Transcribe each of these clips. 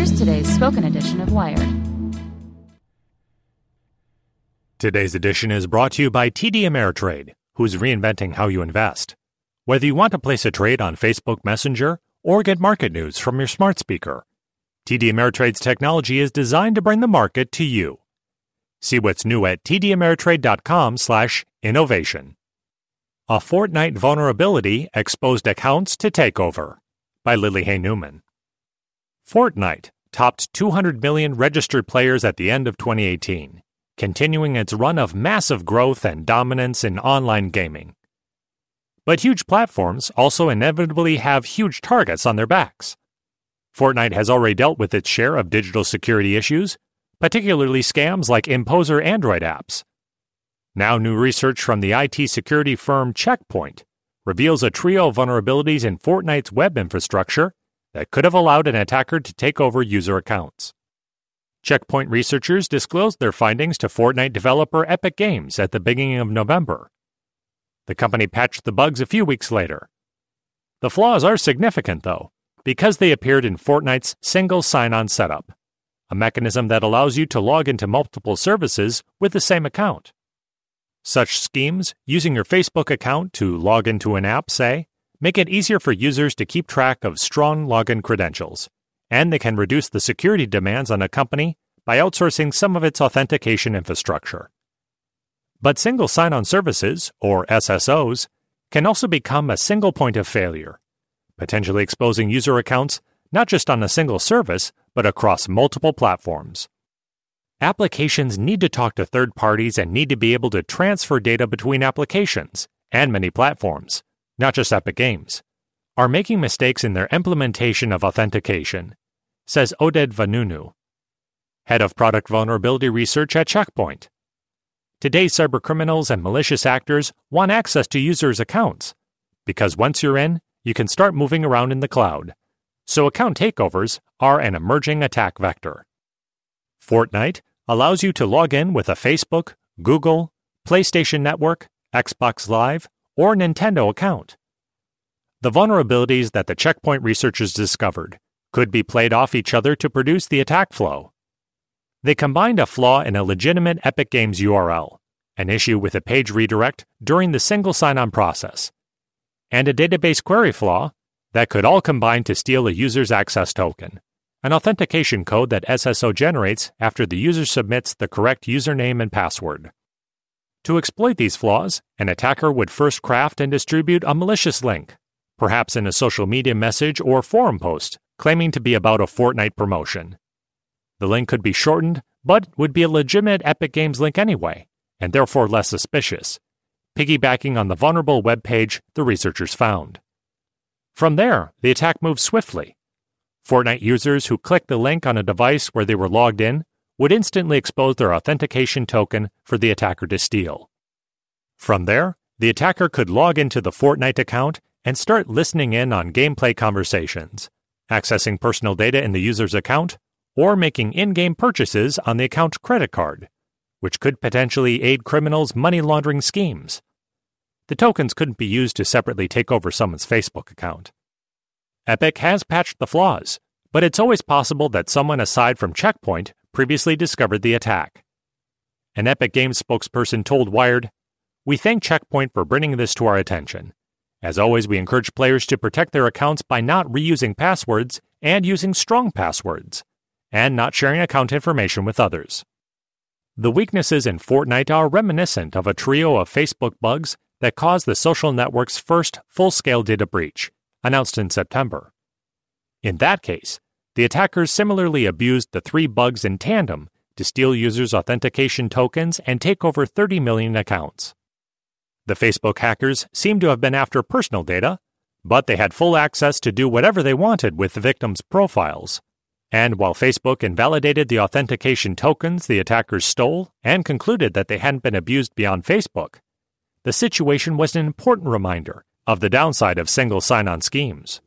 Here's today's spoken edition of Wired. Today's edition is brought to you by TD Ameritrade, who's reinventing how you invest. Whether you want to place a trade on Facebook Messenger or get market news from your smart speaker, TD Ameritrade's technology is designed to bring the market to you. See what's new at tdameritrade.com/innovation. A Fortnite vulnerability exposed accounts to takeover by Lily Hay Newman. Fortnite topped 200 million registered players at the end of 2018, continuing its run of massive growth and dominance in online gaming. But huge platforms also inevitably have huge targets on their backs. Fortnite has already dealt with its share of digital security issues, particularly scams like Imposer Android apps. Now, new research from the IT security firm Checkpoint reveals a trio of vulnerabilities in Fortnite's web infrastructure that could have allowed an attacker to take over user accounts. Checkpoint researchers disclosed their findings to Fortnite developer Epic Games at the beginning of November. The company patched the bugs a few weeks later. The flaws are significant, though, because they appeared in Fortnite's single sign on setup, a mechanism that allows you to log into multiple services with the same account. Such schemes, using your Facebook account to log into an app, say, make it easier for users to keep track of strong login credentials, and they can reduce the security demands on a company by outsourcing some of its authentication infrastructure. But single sign on services, or SSOs, can also become a single point of failure, potentially exposing user accounts not just on a single service, but across multiple platforms. Applications need to talk to third parties and need to be able to transfer data between applications and many platforms, not just Epic Games, are making mistakes in their implementation of authentication, says Oded Vanunu, head of product vulnerability research at Checkpoint. Today's cybercriminals and malicious actors want access to users' accounts because once you're in, you can start moving around in the cloud. So account takeovers are an emerging attack vector. Fortnite allows you to log in with a Facebook, Google, PlayStation Network, Xbox Live, or Nintendo account. The vulnerabilities that the checkpoint researchers discovered could be played off each other to produce the attack flow. They combined a flaw in a legitimate Epic Games URL, an issue with a page redirect during the single sign on process, and a database query flaw that could all combine to steal a user's access token, an authentication code that SSO generates after the user submits the correct username and password. To exploit these flaws, an attacker would first craft and distribute a malicious link, perhaps in a social media message or forum post, claiming to be about a Fortnite promotion. The link could be shortened, but would be a legitimate Epic Games link anyway, and therefore less suspicious, piggybacking on the vulnerable web page the researchers found. From there, the attack moved swiftly. Fortnite users who clicked the link on a device where they were logged in would instantly expose their authentication token for the attacker to steal. From there, the attacker could log into the Fortnite account and start listening in on gameplay conversations, accessing personal data in the user's account, or making in game purchases on the account credit card, which could potentially aid criminals' money laundering schemes the tokens couldn't be used to separately take over someone's Facebook account. Epic has patched the flaws, but it's always possible that someone aside from Checkpoint previously discovered the attack. An Epic Games spokesperson told Wired, We thank Checkpoint for bringing this to our attention. As always, we encourage players to protect their accounts by not reusing passwords and using strong passwords, and not sharing account information with others. The weaknesses in Fortnite are reminiscent of a trio of Facebook bugs that caused the social network's first full scale data breach, announced in September. In that case, the attackers similarly abused the three bugs in tandem to steal users' authentication tokens and take over 30 million accounts. The Facebook hackers seem to have been after personal data, but they had full access to do whatever they wanted with the victims' profiles. And while Facebook invalidated the authentication tokens the attackers stole and concluded that they hadn't been abused beyond Facebook, the situation was an important reminder of the downside of single sign on schemes.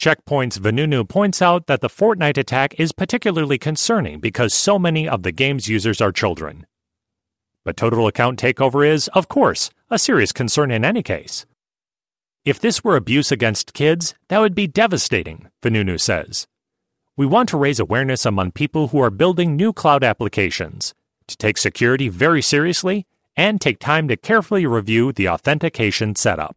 Checkpoint's Vanunu points out that the Fortnite attack is particularly concerning because so many of the game's users are children. But total account takeover is, of course, a serious concern in any case. If this were abuse against kids, that would be devastating, Vanunu says. We want to raise awareness among people who are building new cloud applications, to take security very seriously, and take time to carefully review the authentication setup.